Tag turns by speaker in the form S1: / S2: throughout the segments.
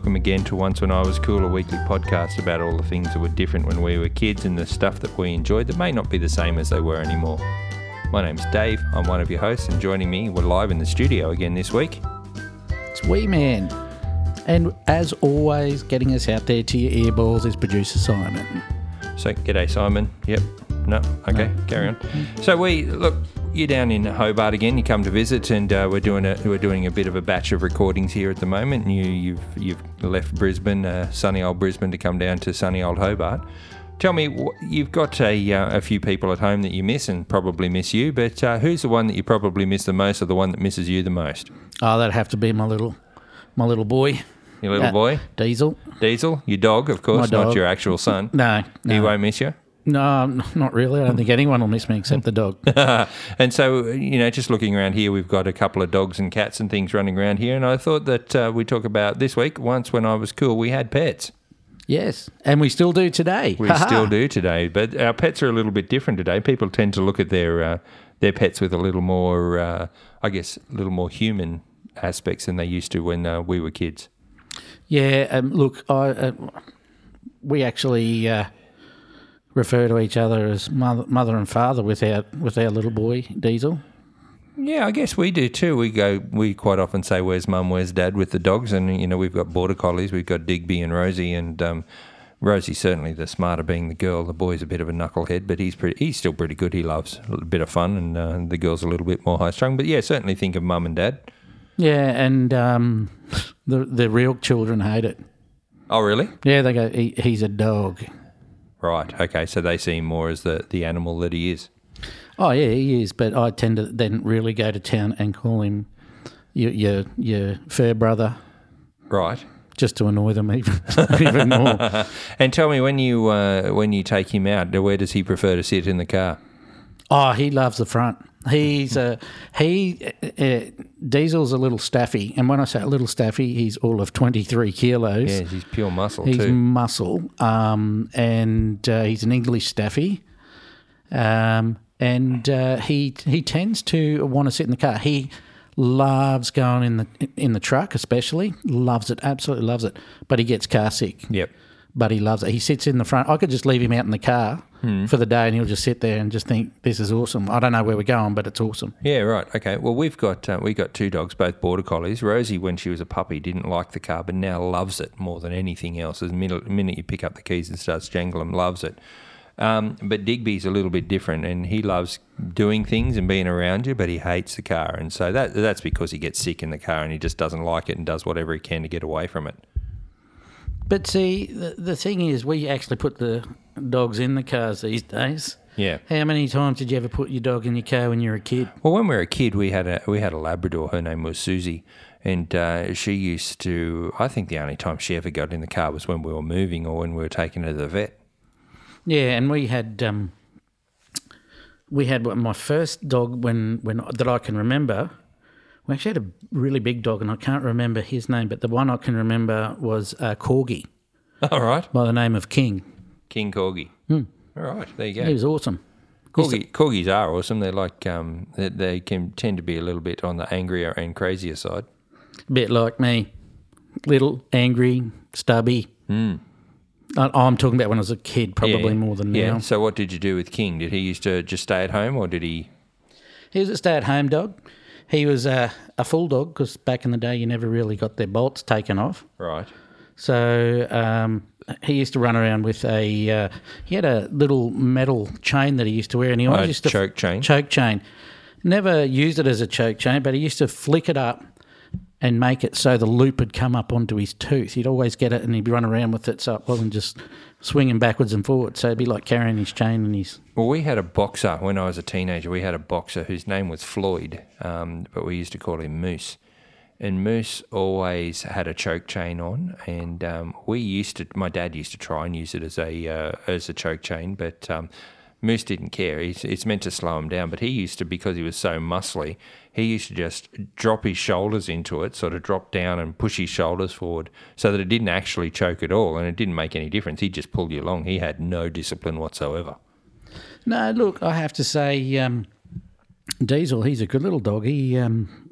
S1: welcome again to Once When I Was Cool, a weekly podcast about all the things that were different when we were kids and the stuff that we enjoyed that may not be the same as they were anymore. My name's Dave, I'm one of your hosts, and joining me, we're live in the studio again this week.
S2: It's Wee Man. And as always, getting us out there to your earballs is producer Simon.
S1: So, g'day, Simon. Yep. No. Okay. Carry on. So we look. You're down in Hobart again. You come to visit, and uh, we're doing a we're doing a bit of a batch of recordings here at the moment. And you you've you've left Brisbane, uh, sunny old Brisbane, to come down to sunny old Hobart. Tell me, you've got a uh, a few people at home that you miss, and probably miss you. But uh, who's the one that you probably miss the most, or the one that misses you the most?
S2: Oh, that'd have to be my little my little boy.
S1: Your little
S2: Uh,
S1: boy,
S2: Diesel.
S1: Diesel, your dog, of course,
S2: My
S1: not your actual son.
S2: No,
S1: He won't miss you.
S2: No, not really. I don't think anyone will miss me except the dog.
S1: and so, you know, just looking around here, we've got a couple of dogs and cats and things running around here. And I thought that uh, we talk about this week. Once, when I was cool, we had pets.
S2: yes, and we still do today.
S1: We still do today, but our pets are a little bit different today. People tend to look at their uh, their pets with a little more, uh, I guess, a little more human aspects than they used to when uh, we were kids.
S2: Yeah, um, look, I uh, we actually uh, refer to each other as mother, mother and father with our with our little boy Diesel.
S1: Yeah, I guess we do too. We go, we quite often say, "Where's mum? Where's dad?" with the dogs, and you know, we've got border collies. We've got Digby and Rosie, and um, Rosie's certainly the smarter, being the girl. The boy's a bit of a knucklehead, but he's pretty. He's still pretty good. He loves a bit of fun, and uh, the girl's a little bit more high strung. But yeah, certainly think of mum and dad.
S2: Yeah, and um, the the real children hate it.
S1: Oh, really?
S2: Yeah, they go, he, he's a dog.
S1: Right. Okay. So they see him more as the the animal that he is.
S2: Oh yeah, he is. But I tend to then really go to town and call him your your, your fur brother,
S1: Right.
S2: just to annoy them even even more.
S1: And tell me when you uh, when you take him out, where does he prefer to sit in the car?
S2: Oh, he loves the front. He's a he. Uh, uh, Diesel's a little staffy, and when I say a little staffy, he's all of twenty three kilos.
S1: Yeah, he's pure muscle
S2: He's
S1: too.
S2: muscle, um, and uh, he's an English staffy, um, and uh, he he tends to want to sit in the car. He loves going in the in the truck, especially loves it, absolutely loves it. But he gets car sick.
S1: Yep.
S2: But he loves it. He sits in the front. I could just leave him out in the car
S1: Hmm.
S2: for the day, and he'll just sit there and just think, "This is awesome." I don't know where we're going, but it's awesome.
S1: Yeah, right. Okay. Well, we've got uh, we got two dogs, both border collies. Rosie, when she was a puppy, didn't like the car, but now loves it more than anything else. The minute, minute you pick up the keys and starts jangling, loves it. Um, but Digby's a little bit different, and he loves doing things and being around you, but he hates the car, and so that that's because he gets sick in the car and he just doesn't like it and does whatever he can to get away from it.
S2: But see, the, the thing is, we actually put the dogs in the cars these days.
S1: Yeah.
S2: How many times did you ever put your dog in your car when you were a kid?
S1: Well, when we were a kid, we had a we had a Labrador. Her name was Susie, and uh, she used to. I think the only time she ever got in the car was when we were moving or when we were taking her to the vet.
S2: Yeah, and we had um, we had my first dog when when that I can remember. We actually had a really big dog, and I can't remember his name, but the one I can remember was uh, Corgi
S1: All right,
S2: by the name of King.
S1: King Corgi. All right, there you go.
S2: He was awesome.
S1: Corgi, corgis are awesome. They're like um, they, they can tend to be a little bit on the angrier and crazier side.
S2: A bit like me, little, angry, stubby. I, I'm talking about when I was a kid, probably more than
S1: yeah.
S2: now.
S1: So, what did you do with King? Did he used to just stay at home, or did he?
S2: He was a stay-at-home dog. He was a, a full dog because back in the day you never really got their bolts taken off.
S1: Right.
S2: So um, he used to run around with a. Uh, he had a little metal chain that he used to wear, and he always
S1: A
S2: used to
S1: choke chain?
S2: Choke chain. Never used it as a choke chain, but he used to flick it up and make it so the loop would come up onto his tooth. He'd always get it, and he'd run around with it, so it wasn't just swinging backwards and forwards. So it'd be like carrying his chain and his.
S1: Well, we had a boxer when I was a teenager. We had a boxer whose name was Floyd, um, but we used to call him Moose. And Moose always had a choke chain on, and um, we used to. My dad used to try and use it as a uh, as a choke chain, but um, Moose didn't care. He's, it's meant to slow him down, but he used to because he was so muscly. He used to just drop his shoulders into it, sort of drop down and push his shoulders forward, so that it didn't actually choke at all, and it didn't make any difference. He just pulled you along. He had no discipline whatsoever.
S2: No, look, I have to say, um, Diesel, he's a good little dog. He um,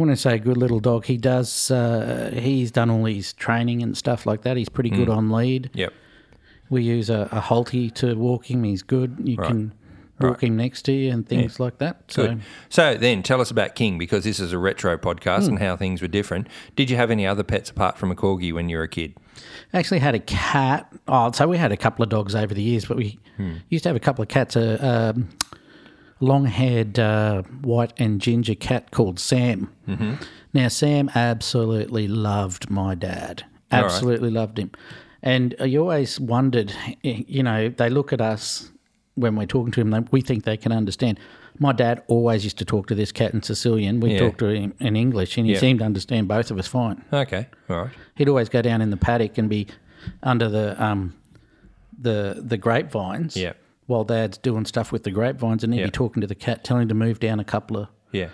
S2: when I say good little dog, he does. Uh, he's done all his training and stuff like that. He's pretty good on lead.
S1: Yep.
S2: We use a, a Halti to walk him. He's good. You can walk him next to you and things like that. So
S1: Good. So then tell us about King because this is a retro podcast
S2: Hmm.
S1: and how things were different. Did you have any other pets apart from a corgi when you were a kid?
S2: actually had a cat. Oh, so we had a couple of dogs over the years, but we used to have a couple of cats. A um, long-haired uh, white and ginger cat called Sam. Mm-hmm. Now Sam absolutely loved my dad.
S1: right.
S2: Absolutely loved him, and you always wondered. You know, they look at us when we're talking to him. We think they can understand. My dad always used to talk to this cat in Sicilian. We
S1: Yeah.
S2: talked to him in English, and he
S1: Yeah.
S2: seemed to understand both of us fine
S1: Okay. All right.
S2: he'd always go down in the paddock and be under the um, the the grapevines.
S1: Yeah.
S2: While Dad's doing stuff with the grapevines, and he'd
S1: Yeah.
S2: be talking to the cat, telling him to move down a couple of
S1: Yeah.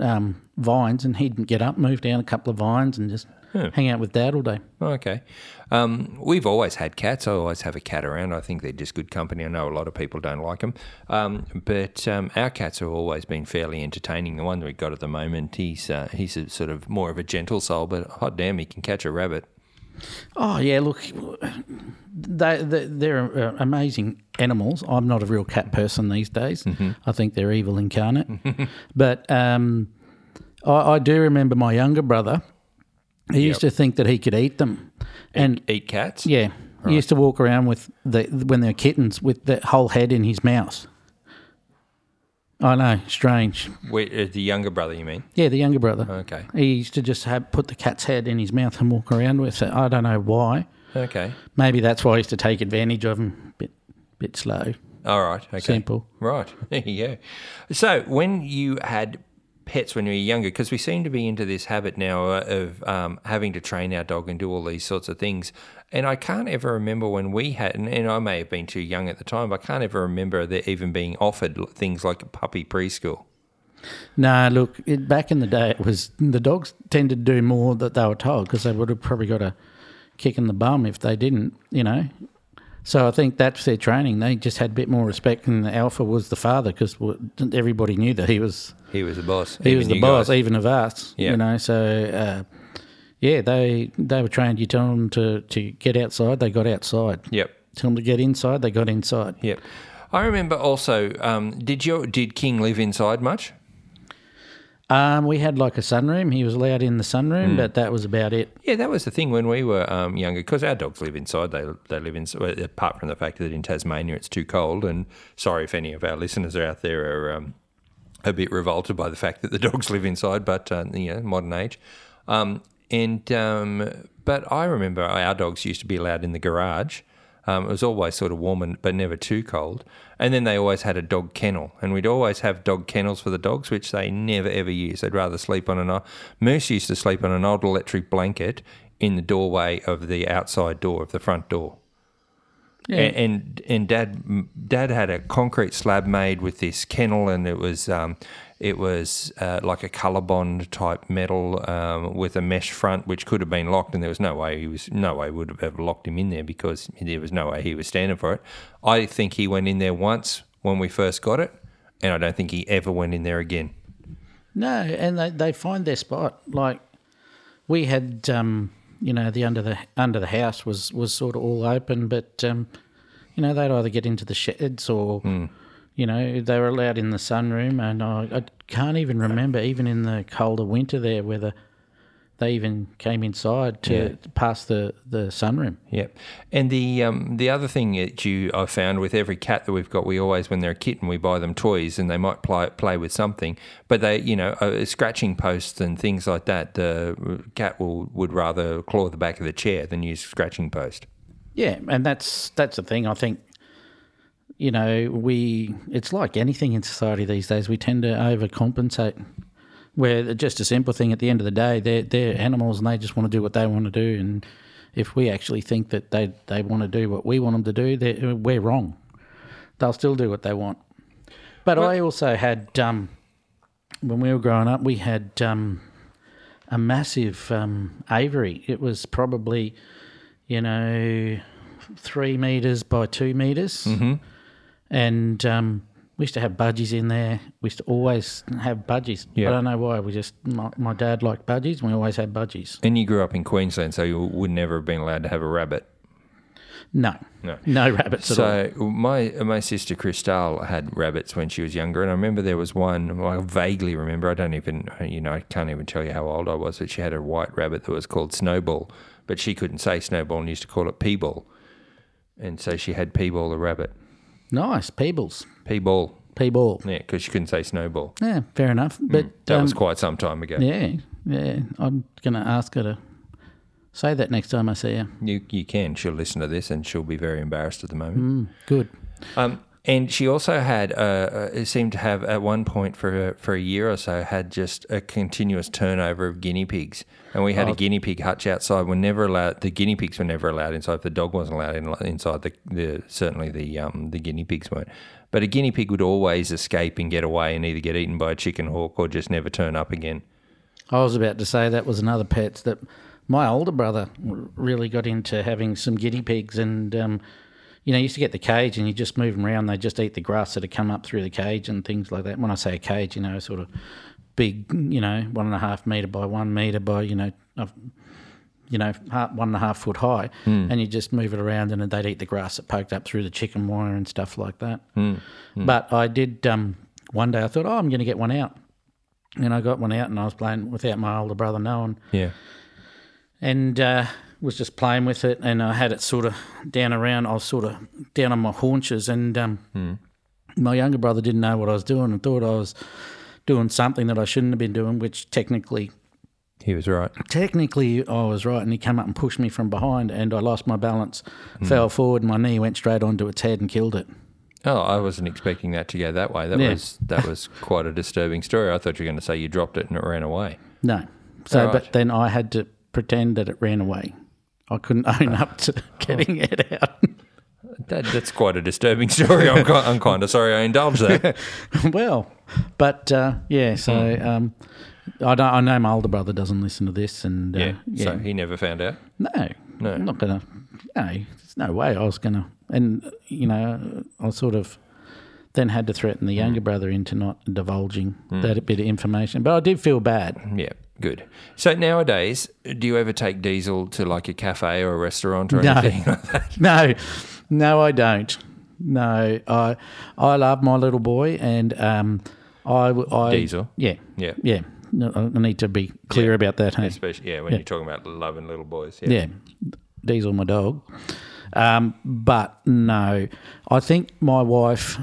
S2: um, vines, and he'd get up, move down a couple of vines, and just hang out with Dad all day.
S1: Oh, Okay. Um, we've always had cats. I always have a cat around. I think they're just good company. I know a lot of people don't like them. Um, but um, our cats have always been fairly entertaining. The one that we've got at the moment, he's uh, he's a sort of more of a gentle soul, but hot damn, he can catch a rabbit.
S2: Oh yeah, look, they, they they're uh, amazing animals. I'm not a real cat person these days.
S1: Mm-hmm.
S2: I think they're evil incarnate. but um, I, I do remember my younger brother. He used to think that he could eat them, and
S1: Eat cats?
S2: yeah, he used to walk around with the when they're kittens with the whole head in his mouth. I know, strange.
S1: Wait, uh, the younger brother, you mean?
S2: Yeah, the younger brother.
S1: Okay.
S2: He used to just have put the cat's head in his mouth and walk around with it. I don't know why.
S1: Okay.
S2: Maybe that's why I used to take advantage of him. Bit, bit slow,
S1: All right. Okay.
S2: simple.
S1: Right. yeah. So when you had pets when we were younger, because we seem to be into this habit now uh, of um, having to train our dog and do all these sorts of things. And I can't ever remember when we had, and, and I may have been too young at the time, but I can't ever remember there even being offered things like a puppy preschool.
S2: Nah, look, it, back in the day, it was the dogs tended to do more that they were told because they would have probably got a kick in the bum if they didn't, you know. So I think that's their training. They just had a bit more respect, and the alpha was the father because everybody knew that he was
S1: He was the boss.
S2: he was the boss,
S1: guys.
S2: even of us.
S1: Yeah.
S2: You know, so uh, yeah, they they were trained. You tell them to to get outside, they got outside.
S1: Yep.
S2: Tell them to get inside, they got inside.
S1: Yep. I remember also. Um, did your did King live inside much?
S2: Um, we had like a sunroom. He was allowed in the sunroom,
S1: Hmm.
S2: but that was about it.
S1: Yeah, that was the thing when we were um, younger, because our dogs live inside. They they live inside. Apart from the fact that in Tasmania it's too cold, and sorry if any of our listeners are out there are um, a bit revolted by the fact that the dogs live inside, but uh, you know, modern age. Um, and um, but I remember our dogs used to be allowed in the garage. Um, it was always sort of warm, and, but never too cold. And then they always had a dog kennel, and we'd always have dog kennels for the dogs, which they never ever used. They'd rather sleep on an. Moose used to sleep on an old electric blanket in the doorway of the outside door of the front door.
S2: Yeah.
S1: And, and and dad dad had a concrete slab made with this kennel, and it was um, it was uh, like a Colorbond type metal um, with a mesh front, which could have been locked, and there was no way he was no way would have ever locked him in there because there was no way he was standing for it. I think he went in there once when we first got it, and I don't think he ever went in there again.
S2: No, and they, they find their spot. Like we had, um, you know, the under the under the house was was sort of all open, but um, you know they'd either get into the sheds or, you know, they were allowed in the sunroom. And I, I can't even remember, even in the colder winter there, whether they even came inside to
S1: Yeah.
S2: past the the sunroom.
S1: Yep. And the um, the other thing that you I found with every cat that we've got, we always when they're a kitten, we buy them toys, and they might play play with something, but they you know uh, scratching posts and things like that. The cat will would rather claw the back of the chair than use scratching post.
S2: Yeah, and that's that's the thing. I think you know we it's like anything in society these days. We tend to overcompensate. Where just a simple thing at the end of the day, they're they're animals and they just want to do what they want to do. And if we actually think that they they want to do what we want them to do, we're wrong. They'll still do what they want. But I also had um, when we were growing up, we had um, a massive um, aviary. It was probably you know, three meters by two meters, mm-hmm. and um, We used to have budgies in there. We used to always have budgies.
S1: Yeah.
S2: I don't know why. We just my, my dad liked budgies. and We always had budgies.
S1: And you grew up in Queensland, so you would never have been allowed to have a rabbit.
S2: No,
S1: No.
S2: no rabbits at all.
S1: So my my sister Christelle had rabbits when she was younger, and I remember there was one. Well, I vaguely remember. I don't even, you know, I can't even tell you how old I was. But she had a white rabbit that was called Snowball, but she couldn't say Snowball and used to call it Peeball, and so she had Peeball the rabbit.
S2: Nice Peebles,
S1: Peeball,
S2: P-ball.
S1: yeah, because she couldn't say Snowball.
S2: Yeah, fair enough. But
S1: That
S2: um,
S1: was quite some time ago.
S2: yeah, yeah. I'm gonna ask her to say that next time I see her.
S1: You you can. She'll listen to this, and she'll be very embarrassed at the moment.
S2: Mm, good.
S1: Um, and she also had, uh, uh, it seemed to have at one point for a, for a year or so, had just a continuous turnover of guinea pigs. And we had a guinea pig hutch outside. We're never allowed. The guinea pigs were never allowed inside. The dog wasn't allowed in, inside. The, the certainly the um, the guinea pigs weren't. But a guinea pig would always escape and get away and either get eaten by a chicken hawk or just never turn up again.
S2: I was about to say that was another pet that my older brother really got into having some guinea pigs, and um, you know, you used to get the cage and you just move them around. They just eat the grass that had come up through the cage and things like that. When I say a cage, you know, sort of big, you know, one and a half meter by one meter by, you know, you know, one and a half foot high, and you just move it around, and they'd eat the grass that poked up through the chicken wire and stuff like that. But I did um, one day. I thought, oh, I'm going to get one out. And I got one out and I was playing without my older brother knowing
S1: Yeah.
S2: and uh, was just playing with it. And I had it sort of down around, I was sort of down on my haunches. And um, my younger brother didn't know what I was doing and thought I was doing something that I shouldn't have been doing, which technically,
S1: He was right.
S2: technically I was right. And he came up and pushed me from behind and I lost my balance, fell forward, and my knee went straight onto its head and killed it.
S1: Oh, I wasn't expecting that to go that way. That
S2: Yeah.
S1: was that was quite a disturbing story. I thought you were going to say you dropped it and it ran away.
S2: No. So,
S1: Right.
S2: but then I had to pretend that it ran away. I couldn't own up to getting it out.
S1: That, that's quite a disturbing story. I'm, I'm kind of sorry I indulged that.
S2: well, but uh, yeah, so um, I don't. I know my older brother doesn't listen to this, and uh,
S1: Yeah.
S2: yeah,
S1: So he never found out.
S2: no,
S1: No.
S2: I'm not gonna. No, there's no way I was gonna. And you know, I sort of then had to threaten the
S1: Hmm.
S2: younger brother into not divulging that bit of information. But I did feel bad.
S1: Yeah. Good. So nowadays, do you ever take Diesel to like a cafe or a restaurant or
S2: No.
S1: anything like that?
S2: No, no, I don't. No, I I love my little boy, and um, I, I
S1: Diesel?
S2: Yeah,
S1: Yeah.
S2: yeah. No, I need to be clear
S1: Yeah.
S2: about that. Hey?
S1: Especially yeah, when
S2: Yeah.
S1: you're talking about loving little boys. Yeah.
S2: Yeah, Diesel, my dog. Um, but no, I think my wife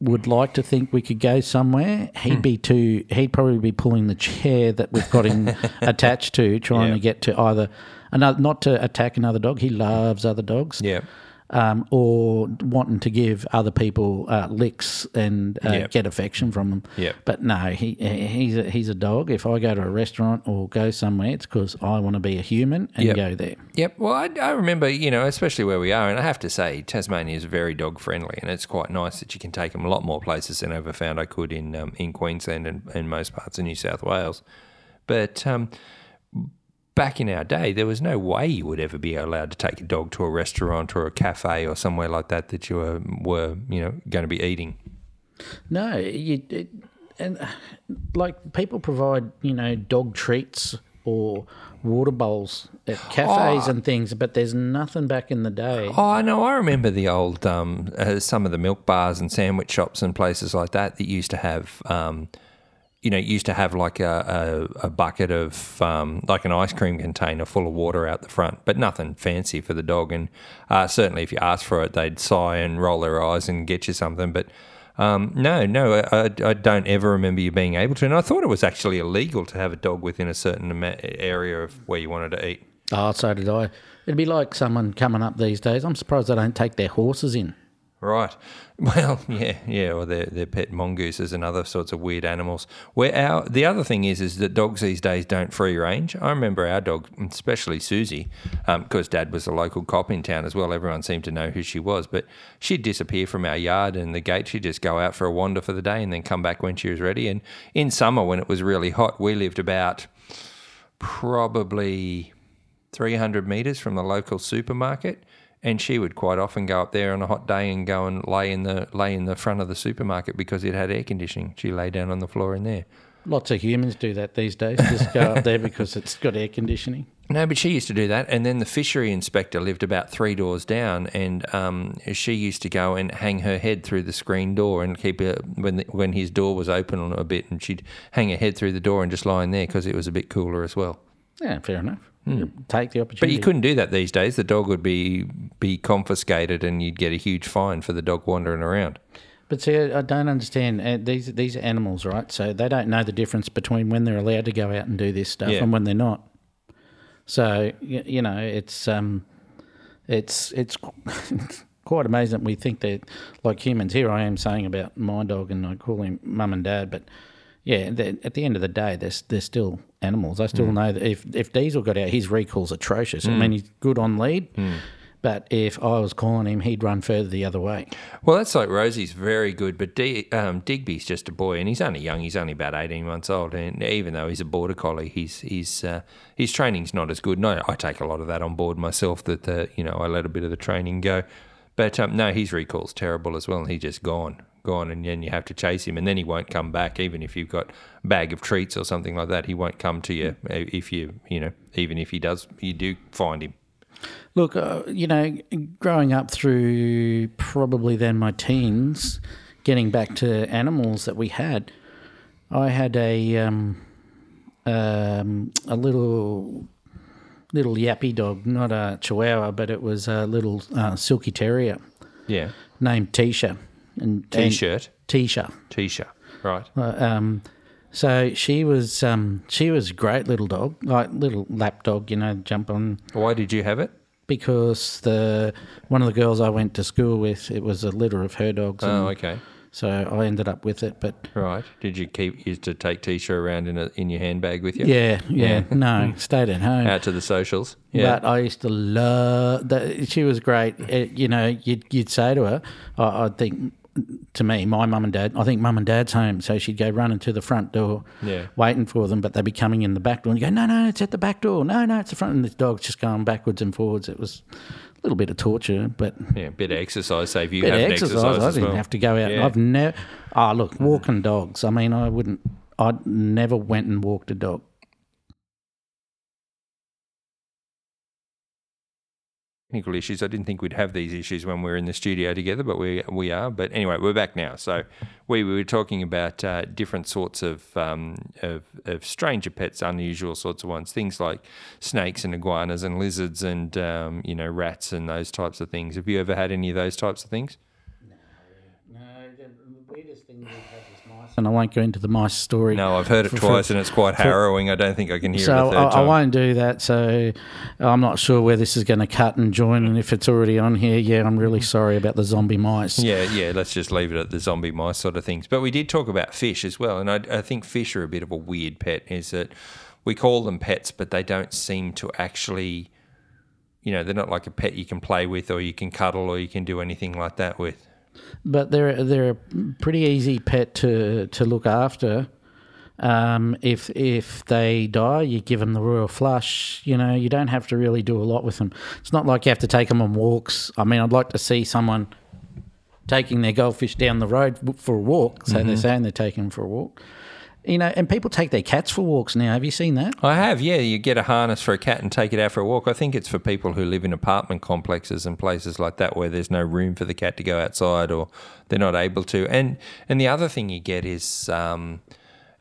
S2: would like to think we could go somewhere.
S1: Hmm.
S2: He'd be too. He'd probably be pulling the chair that we've got him attached to, trying to get to either another, not to attack another dog. He loves other dogs.
S1: Yeah.
S2: Um, or wanting to give other people uh, licks and uh,
S1: Yep.
S2: get affection from them.
S1: Yep.
S2: But no, he he's a, he's a dog. If I go to a restaurant or go somewhere, it's because I want to be a human and
S1: Yep.
S2: go there.
S1: Yep. Well, I, I remember, you know, especially where we are, and I have to say, Tasmania is very dog friendly, and it's quite nice that you can take them a lot more places than I ever found I could in um, in Queensland and, and most parts of New South Wales. But um, back in our day, there was no way you would ever be allowed to take a dog to a restaurant or a cafe or somewhere like that that you were, were you know, going to be eating.
S2: No, you it, and like people provide you know dog treats or water bowls at cafes
S1: Oh.
S2: and things, but there's nothing back in the day.
S1: Oh, I know. I remember the old um, uh, some of the milk bars and sandwich shops and places like that that used to have, um, you know, used to have like a, a, a bucket of um, like an ice cream container full of water out the front, but nothing fancy for the dog. And uh, certainly, if you asked for it, they'd sigh and roll their eyes and get you something. But um, no, no, I, I- I don't ever remember you being able to. And I thought it was actually illegal to have a dog within a certain area of where you wanted to eat.
S2: Oh, so did I. It'd be like someone coming up these days. I'm surprised they don't take their horses in.
S1: Right. Well, yeah, yeah, or their their pet mongooses and other sorts of weird animals. Where our the other thing is is that dogs these days don't free range. I remember our dog, especially Susie, um, because Dad was a local cop in town as well. Everyone seemed to know who she was, but she'd disappear from our yard and the gate. She'd just go out for a wander for the day and then come back when she was ready. And in summer, when it was really hot, we lived about probably 300 metres from the local supermarket. And she would quite often go up there on a hot day and go and lay in the lay in the front of the supermarket because it had air conditioning. She lay down on the floor in there.
S2: Lots of humans do that these days. Just go up there because it's got air conditioning.
S1: No, but she used to do that, and then the fishery inspector lived about three doors down, and um, she used to go and hang her head through the screen door and keep it when the, when his door was open a bit, and she'd hang her head through the door and just lie in there because it was a bit cooler as well.
S2: Yeah, fair enough. Take the opportunity.
S1: But you couldn't do that these days. The dog would be be confiscated, and you'd get a huge fine for the dog wandering around.
S2: But see, I don't understand. These these animals, right? So they don't know the difference between when they're allowed to go out and do this stuff
S1: Yeah.
S2: and when they're not. So you, know, it's um, it's it's quite amazing. that We think that like humans. Here I am saying about my dog, and I call him mum and dad, but. Yeah, at the end of the day, they're, they're still animals. I still know that if, if Diesel got out, his recall's atrocious. I mean, he's good on lead, but if I was calling him, he'd run further the other way.
S1: Well, that's like Rosie's very good, but D, um, Digby's just a boy, and he's only young. He's only about eighteen months old, and even though he's a border collie, he's he's uh, his training's not as good. No, I take a lot of that on board myself. That the you know I let a bit of the training go, but um, no, his recall's terrible as well, and he's just gone, gone, and then you have to chase him, and then he won't come back. Even if you've got a bag of treats or something like that, he won't come to you uh, if you you know even if he does, you do find him.
S2: Look, uh, you know, growing up through probably then my teens, getting back to animals that we had, I had a um, um, a little little yappy dog, not a Chihuahua, but it was a little uh, silky terrier
S1: Yeah,
S2: named Tisha. And
S1: t-shirt,
S2: Tisha.
S1: t-shirt, right?
S2: Uh, um, so she was um, she was a great little dog, like little lap dog, you know, jump on
S1: Why did you have it?
S2: because the one of the girls I went to school with, it was a litter of her dogs,
S1: Oh, okay.
S2: so I ended up with it. But
S1: Right. Did you keep used to take t-shirt around in a, in your handbag with you?
S2: yeah, yeah, no, stayed at home.
S1: Out to the socials. Yeah.
S2: But I used to love that. She was great. It, you know, you'd, you'd say to her, I, I think to me, my mum and dad, I think mum and dad's home. So she'd go running to the front door,
S1: Yeah.
S2: waiting for them, but they'd be coming in the back door. And you go, no, no, it's at the back door. No, no, it's the front. And the dog's just going backwards and forwards. It was a little bit of torture, but
S1: yeah. A bit of exercise. Save you
S2: bit of exercise.
S1: exercise,
S2: I didn't
S1: well.
S2: have to go out.
S1: Yeah.
S2: I've never. Ah, look, walking dogs. I mean, I wouldn't. I never went and walked a dog.
S1: Technical issues. I didn't think we'd have these issues when we were in the studio together, but we we are. But anyway, we're back now. So we, we were talking about uh, different sorts of, um, of of stranger pets, unusual sorts of ones. Things like snakes and iguanas and lizards and um, you know rats and those types of things. Have you ever had any of those types of things?
S2: No, no. the weirdest thing. And I won't go into the mice story.
S1: No, I've heard it
S2: For-
S1: twice,
S2: for-
S1: and it's quite harrowing. I don't think I can hear it
S2: So
S1: a
S2: I, I won't do that. So I'm not sure where this is going to cut and join. And if it's already on here, yeah, I'm really sorry about the zombie mice.
S1: Yeah, yeah. Let's just leave it at the zombie mice sort of things. But we did talk about fish as well, and I, I think fish are a bit of a weird pet. Is that we call them pets, but they don't seem to actually, you know, they're not like a pet you can play with or you can cuddle or you can do anything like that with.
S2: But they're they're a pretty easy pet to to look after. Um, if if they die, you give them the royal flush. You know, you don't have to really do a lot with them. It's not like you have to take them on walks. I mean, I'd like to see someone taking their goldfish down the road for a walk. So they're saying they're taking them for a walk. You know, and people take their cats for walks now. Have you seen that?
S1: I have, yeah. You get a harness for a cat and take it out for a walk. I think it's for people who live in apartment complexes and places like that where there's no room for the cat to go outside or they're not able to. And and the other thing you get is um,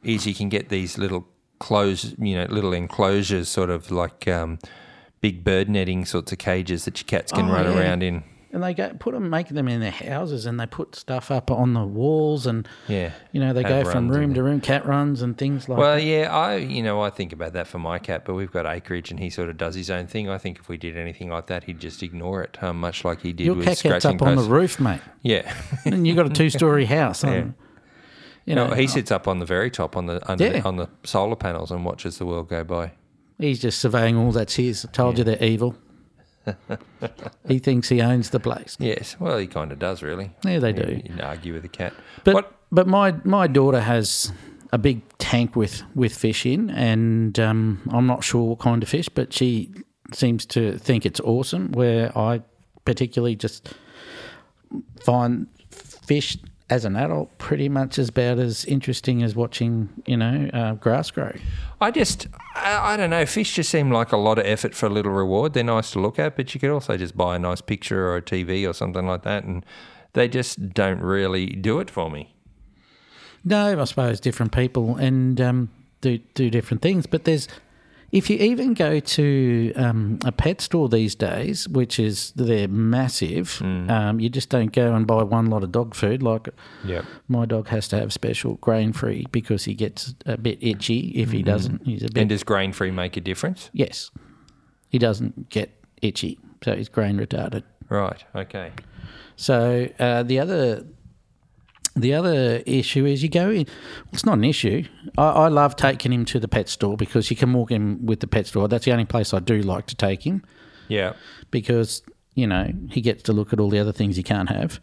S1: is you can get these little closed, you know, little enclosures, sort of like um, big bird netting sorts of cages that your cats can
S2: Oh,
S1: run
S2: yeah.
S1: around in.
S2: And they go put them, make them in their houses, and they put stuff up on the walls, and
S1: Yeah.
S2: you know they
S1: Have
S2: go from room to room, cat runs and things like.
S1: Well,
S2: that.
S1: yeah, I you know I think about that for my cat, but we've got acreage and he sort of does his own thing. I think if we did anything like that, he'd just ignore it, um, much like he did
S2: Your
S1: with
S2: cat gets up on the
S1: posts.
S2: roof, mate,
S1: Yeah,
S2: and you've got a two-story house. and, You know,
S1: no, he sits up on the very top on the under,
S2: Yeah.
S1: on the solar panels and watches the world go by.
S2: he's just surveying all that's his. I told you they're evil. He thinks he owns the place.
S1: Yes, well, he kind of does, really.
S2: Yeah, they
S1: You-
S2: do.
S1: You can argue with a cat,
S2: But
S1: what?
S2: but my my daughter has a big tank with with fish in, and um, I'm not sure what kind of fish, but she seems to think it's awesome. Where I particularly just find fish as an adult pretty much as about as interesting as watching, you know, uh, grass grow.
S1: I just, I, I don't know. Fish just seem like a lot of effort for a little reward. They're nice to look at, but you could also just buy a nice picture or a TV or something like that, and they just don't really do it for me.
S2: No, I suppose different people and um, do do different things. But there's if you even go to um, a pet store these days, which is they're massive, um, you just don't go and buy one lot of dog food. Like
S1: Yep.
S2: my dog has to have special grain free because he gets a bit itchy if he doesn't. He's a bit
S1: And does grain free make a difference?
S2: yes, he doesn't get itchy, so he's grain retarded.
S1: Right. Okay.
S2: So uh, the other the other issue is you go in. It's not an issue. I, I love taking him to the pet store because you can walk him with the pet store. That's the only place I do like to take him
S1: Yeah.
S2: because you know he gets to look at all the other things he can't have.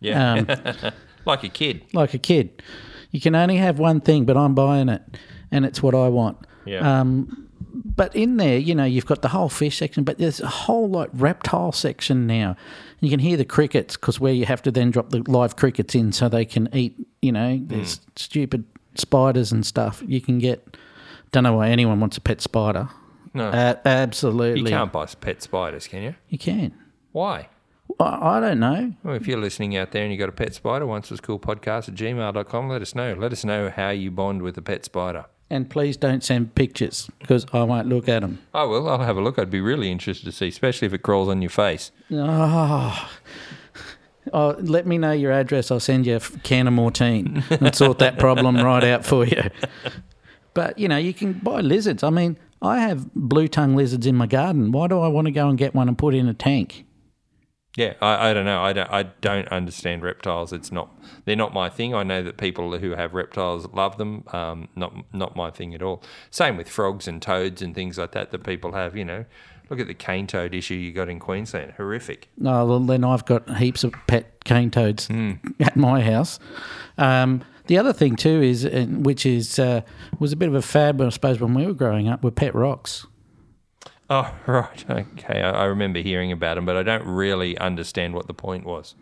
S1: Yeah.
S2: Um,
S1: like a kid.
S2: like a kid, you can only have one thing, but I'm buying it, and it's what I want.
S1: Yeah.
S2: Um, but in there, you know, you've got the whole fish section, but there's a whole like reptile section now. You can hear the crickets because where you have to then drop the live crickets in so they can eat. You know, there's stupid spiders and stuff. You can get. Don't know why anyone wants a pet spider.
S1: No.
S2: Uh, absolutely,
S1: you can't buy pet spiders, can you?
S2: You can.
S1: Why?
S2: I, I don't know.
S1: Well, if you're listening out there and you've got a pet spider, once was cool podcast at gmail.com, let us know. Let us know how you bond with a pet spider.
S2: And please don't send pictures because I won't look at them.
S1: I will. I'll have a look. I'd be really interested to see, especially if it crawls on your face.
S2: Oh. oh, let me know your address. I'll send you a can of Mortein and sort that problem right out for you. But, you know, you can buy lizards. I mean, I have blue tongue lizards in my garden. Why do I want to go and get one and put in a tank?
S1: Yeah, I, I don't know. I don't, I don't understand reptiles. It's not they're not my thing. I know that people who have reptiles love them. Um, not not my thing at all. Same with frogs and toads and things like that that people have. You know, look at the cane toad issue you got in Queensland. Horrific.
S2: Oh, well, then I've got heaps of pet cane toads at my house. Um, the other thing, too, is, uh, which is, uh, was a bit of a fad, I suppose, when we were growing up, were pet rocks.
S1: Oh right, okay. I, I remember hearing about them, but I don't really understand what the point was.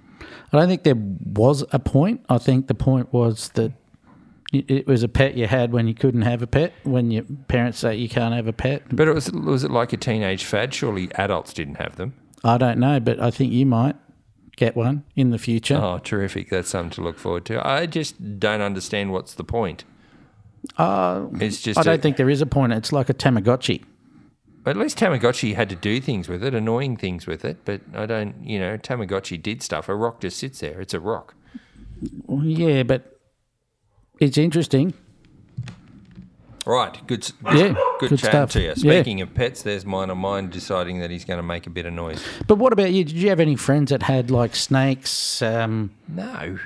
S2: I don't think there was a point. I think the point was that it was a pet you had when you couldn't have a pet, when your parents say you can't have a pet.
S1: But it was was it like a teenage fad? Surely adults didn't have them.
S2: I don't know, but I think you might get one in the future.
S1: Oh, terrific! That's something to look forward to. I just don't understand what's the point.
S2: Uh,
S1: It's just
S2: I don't
S1: a-
S2: think there is a point. It's like a Tamagotchi.
S1: At least Tamagotchi had to do things with it, annoying things with it. But I don't, you know, Tamagotchi did stuff. A rock just sits there. It's a rock.
S2: Yeah, but it's interesting.
S1: Right. Good.
S2: Yeah,
S1: Good,
S2: good
S1: chat
S2: stuff.
S1: to you.
S2: Yeah.
S1: Speaking of pets, there's mine of mine deciding that he's going to make a bit of noise.
S2: But what about you? Did you have any friends that had like snakes? Um,
S1: No.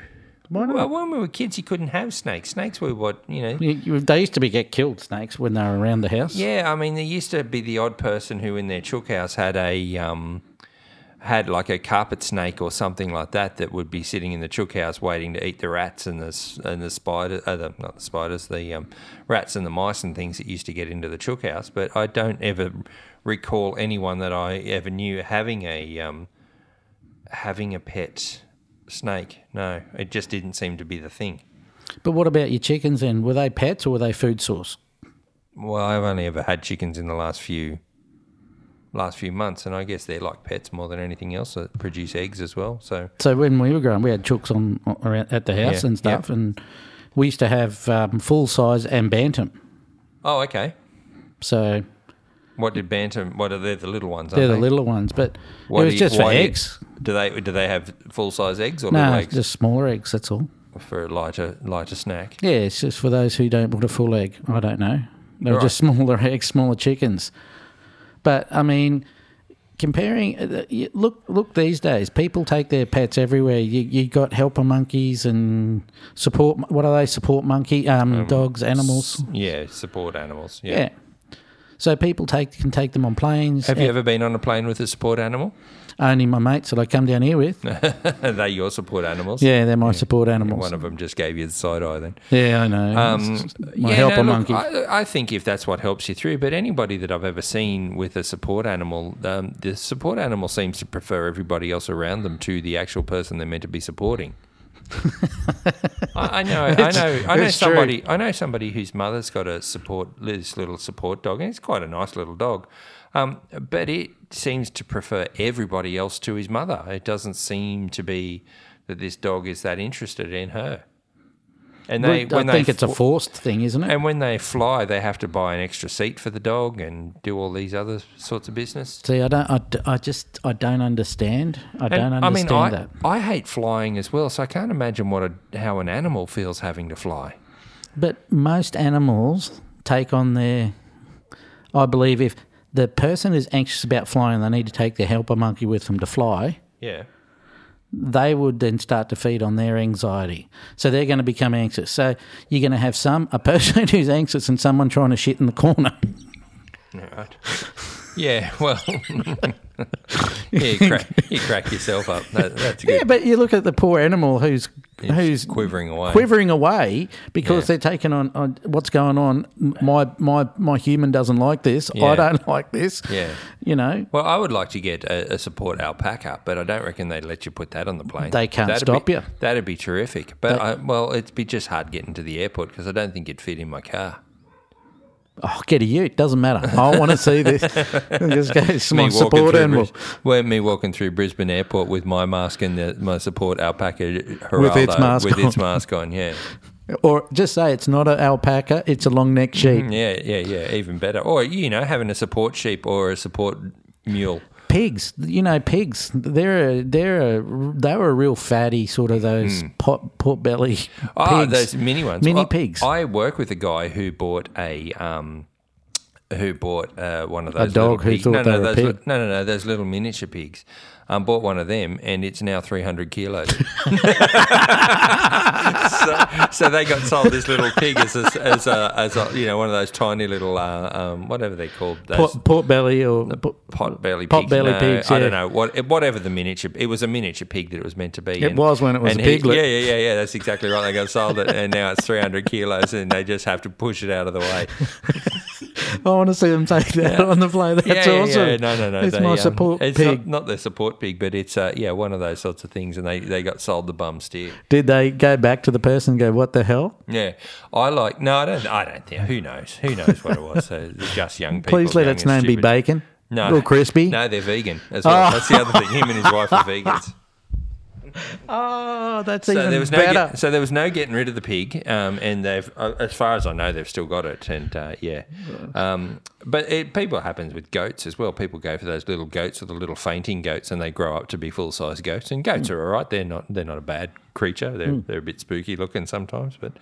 S2: Why not?
S1: Well, when we were kids, you couldn't have snakes. Snakes were what, you know.
S2: you, you- they used to be get killed snakes when they were around the house.
S1: Yeah, I mean, there used to be the odd person who, in their chook house, had a um, had like a carpet snake or something like that that would be sitting in the chook house waiting to eat the rats and the and the spider, uh, the, not the spiders, the um, rats and the mice and things that used to get into the chook house. But I don't ever recall anyone that I ever knew having a um, having a pet snake. No, it just didn't seem to be the thing.
S2: But what about your chickens then? Were they pets or were they food source?
S1: Well, I've only ever had chickens in the last few last few months, and I guess they're like pets more than anything else that produce eggs as well. So
S2: So when we were growing, we had chooks on, around at the house
S1: Yeah,
S2: and stuff, and we used to have um, full size and bantam.
S1: oh, okay.
S2: So
S1: What did bantam? What are they? The little ones?
S2: they're the
S1: they?
S2: littler ones, but
S1: Why
S2: it was
S1: you-
S2: just for
S1: why do you-
S2: eggs.
S1: Do they do they have full size eggs or
S2: No,
S1: little eggs
S2: just smaller eggs. That's all.
S1: for a lighter lighter snack?
S2: Yeah, it's just for those who don't want a full egg. I don't know. They're
S1: Right.
S2: just smaller eggs, smaller chickens. But I mean, comparing, uh, look, look these days, people take their pets everywhere. You you got helper monkeys and support. What are they? Support monkey, um, dogs, animals.
S1: Yeah, support animals. Yeah.
S2: Yeah. So people take can take them on planes.
S1: Have you ever been on a plane with a support animal?
S2: Only my mates that I come down here with.
S1: Are they your support animals?
S2: Yeah, they're my support animals.
S1: One of them just gave you the side eye then.
S2: Yeah, I know.
S1: Um,
S2: my
S1: yeah,
S2: helper
S1: no, look,
S2: monkey.
S1: I, I think if that's what helps you through, but anybody that I've ever seen with a support animal, um, the support animal seems to prefer everybody else around them to the actual person they're meant to be supporting. I, I know, I know, I know
S2: it's true.
S1: somebody. I know somebody whose mother's got a support, this little support dog, and it's quite a nice little dog. Um, but it seems to prefer everybody else to his mother. It doesn't seem to be that this dog is that interested in her. And they,
S2: I
S1: when
S2: think
S1: they
S2: it's a forced thing, isn't it?
S1: and when they fly, they have to buy an extra seat for the dog and do all these other sorts of business.
S2: See, I don't. I, I just. I don't understand. I don't understand
S1: I mean,
S2: that.
S1: I, I hate flying as well, so I can't imagine what a, how an animal feels having to fly.
S2: But most animals take on their. I believe if the person is anxious about flying, they need to take their helper monkey with them to fly.
S1: Yeah.
S2: They would then start to feed on their anxiety, so they're going to become anxious. So you're going to have some a person who's anxious and someone trying to shit in the corner.
S1: Right. Yeah, well, yeah, you crack, you crack yourself up. That, that's good.
S2: Yeah, but you look at the poor animal who's who's
S1: quivering away.
S2: quivering away because
S1: Yeah.
S2: they're taking on, on what's going on. My my my human doesn't like this.
S1: Yeah.
S2: I don't like this.
S1: Yeah.
S2: You know,
S1: Well, I would like to get a, a support alpaca, but I don't reckon they'd let you put that on the plane.
S2: They can't
S1: That'd
S2: stop
S1: be,
S2: you.
S1: That'd be terrific. But
S2: They-
S1: I, well, it'd be just hard getting to the airport because I don't think it'd fit in my car.
S2: Oh, get a ute. Doesn't matter. I want to see this. Just go. It's my support.
S1: Bris- well, me walking through Brisbane Airport with my mask and the, my support alpaca Geraldo,
S2: With its mask
S1: with its
S2: on.
S1: mask on. Yeah,
S2: Or just say it's not an alpaca. It's a long neck sheep.
S1: Mm, yeah, yeah, yeah. Even better. Or you know, having a support sheep or a support mule.
S2: Pigs, you know, pigs. They're a, they're a, they were a real fatty sort of those pot pot belly pigs.
S1: Oh, those mini ones.
S2: Mini
S1: I-
S2: pigs.
S1: I work with a guy who bought a um, who bought uh, one of those
S2: a
S1: dog
S2: who
S1: pigs.
S2: thought
S1: no,
S2: they
S1: no,
S2: were a
S1: li-
S2: pig.
S1: no, no, no, those little miniature pigs. Um, bought one of them, and it's now three hundred kilos. so, so they got sold this little pig as a, as a, as a you know one of those tiny little uh, um, whatever they're called those
S2: pot, pot belly or pot-
S1: belly
S2: pot
S1: pigs.
S2: belly
S1: no,
S2: pigs,
S1: I don't know what whatever the miniature. It was a miniature pig that it was meant to be.
S2: It was when it was
S1: and
S2: a
S1: he-
S2: piglet.
S1: yeah, yeah, yeah, yeah. That's exactly right. They got sold it, and now it's three hundred kilos, and they just have to push it out of the way.
S2: I want to see them take that on the plane. That's awesome.
S1: Yeah, no, no, no.
S2: It's
S1: they,
S2: my
S1: um,
S2: support
S1: it's
S2: pig.
S1: Not, not the support pig, but it's uh, yeah, one of those sorts of things, and they, they got sold the bum steer.
S2: Did they go back to the person and go, "What the hell"?
S1: Yeah, I like. No, I don't. I don't think. Who knows? Who knows what it was? So it's just young people.
S2: Please let its name be. Bacon.
S1: No,
S2: Little crispy.
S1: No, they're vegan as well.
S2: Oh.
S1: That's the other thing. Him and his wife are vegans.
S2: Oh, that's
S1: So
S2: even
S1: there was no
S2: better.
S1: get, so there was no getting rid of the pig, um, and they've, uh, as far as I know, they've still got it, and uh, yeah, um, but it, people happens with goats as well. People go for those little goats or the little fainting goats, and they grow up to be full size goats. And goats are all right; they're not they're not a bad creature. They're they're a bit spooky looking sometimes, but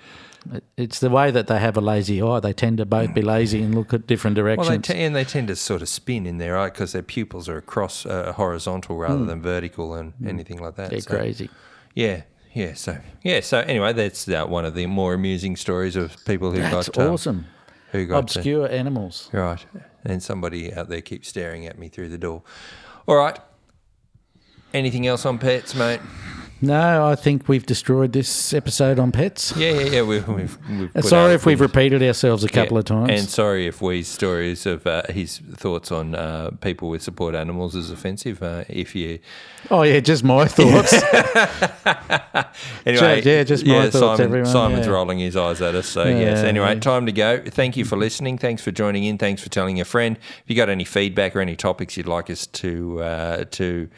S2: It's the way that they have a lazy eye. They tend to both be lazy and look at different
S1: well,
S2: directions.
S1: they t- and they tend to sort of spin in their eye because their pupils are across uh, horizontal rather than vertical and anything like that.
S2: They're
S1: So-
S2: crazy.
S1: Yeah, yeah. So yeah. So anyway, that's uh, one of the more amusing stories of people who
S2: That's
S1: got um,
S2: awesome.
S1: who got to-
S2: Obscure animals.
S1: right, and somebody out there keeps staring at me through the door. All right. Anything else on pets, mate?
S2: No, I think we've destroyed this episode on pets.
S1: Yeah, yeah, yeah. We've, we've, we've
S2: Sorry if we've repeated ourselves a
S1: yeah,
S2: couple of times.
S1: and sorry if Wee's stories of uh, his thoughts on uh, people with support animals is offensive. Uh, if you
S2: oh yeah, just my thoughts.
S1: Anyway,
S2: yeah, just my thoughts,
S1: Simon,
S2: everyone,
S1: Simon's
S2: yeah.
S1: rolling his eyes at us. So yes.
S2: Yeah.
S1: Anyway, time to go. Thank you for listening. Thanks for joining in. Thanks for telling a friend. If you got any feedback or any topics you'd like us to uh, to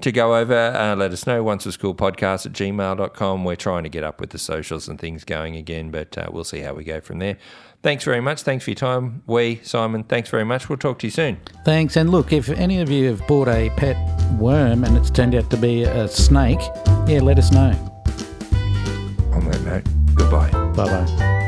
S1: to go over, uh, let us know. Once a school podcast at gmail.com. We're trying to get up with the socials and things going again, but uh, we'll see how we go from there. Thanks very much. Thanks for your time. We, Simon, thanks very much. We'll talk to you soon.
S2: Thanks. And look, if any of you have bought a pet worm and it's turned out to be a snake, yeah, let us know.
S1: On that note, goodbye.
S2: Bye bye.